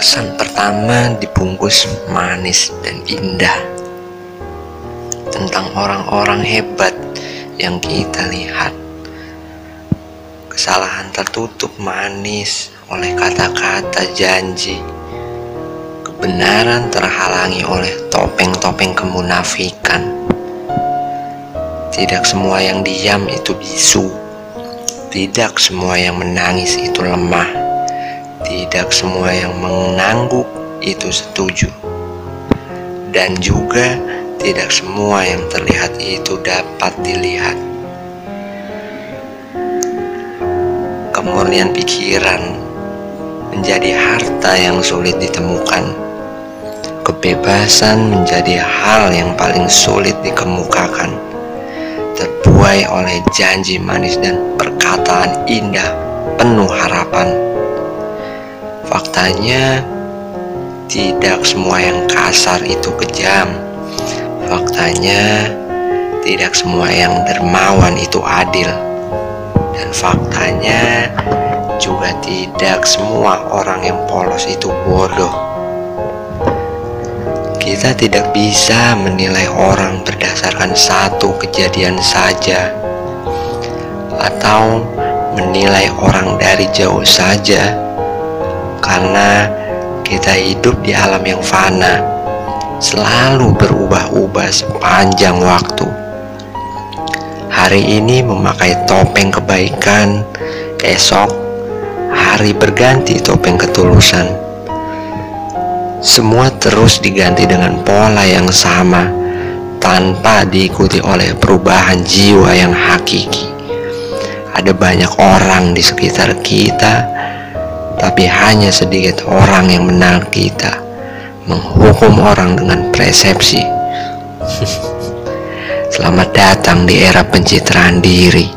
Kesan pertama dibungkus manis dan indah tentang orang-orang hebat yang kita lihat. Kesalahan tertutup manis oleh kata-kata janji. Kebenaran terhalangi oleh topeng-topeng kemunafikan. Tidak semua yang diam itu bisu. Tidak semua yang menangis itu lemah. Tidak semua yang mengangguk itu setuju. Dan juga tidak semua yang terlihat itu dapat dilihat. Kemurnian pikiran menjadi harta yang sulit ditemukan. Kebebasan menjadi hal yang paling sulit dikemukakan terbuai oleh janji manis dan perkataan indah penuh harapan. Faktanya, tidak semua yang kasar itu kejam. Faktanya, tidak semua yang dermawan itu adil. Dan faktanya, juga tidak semua orang yang polos itu bodoh. Kita tidak bisa menilai orang berdasarkan satu kejadian saja, atau menilai orang dari jauh saja, karena kita hidup di alam yang fana, selalu berubah-ubah sepanjang waktu. Hari ini memakai topeng kebaikan, esok hari berganti topeng ketulusan semua terus diganti dengan pola yang sama tanpa diikuti oleh perubahan jiwa yang hakiki. Ada banyak orang di sekitar kita, tapi hanya sedikit orang yang menang kita, menghukum orang dengan persepsi. Selamat datang di era pencitraan diri.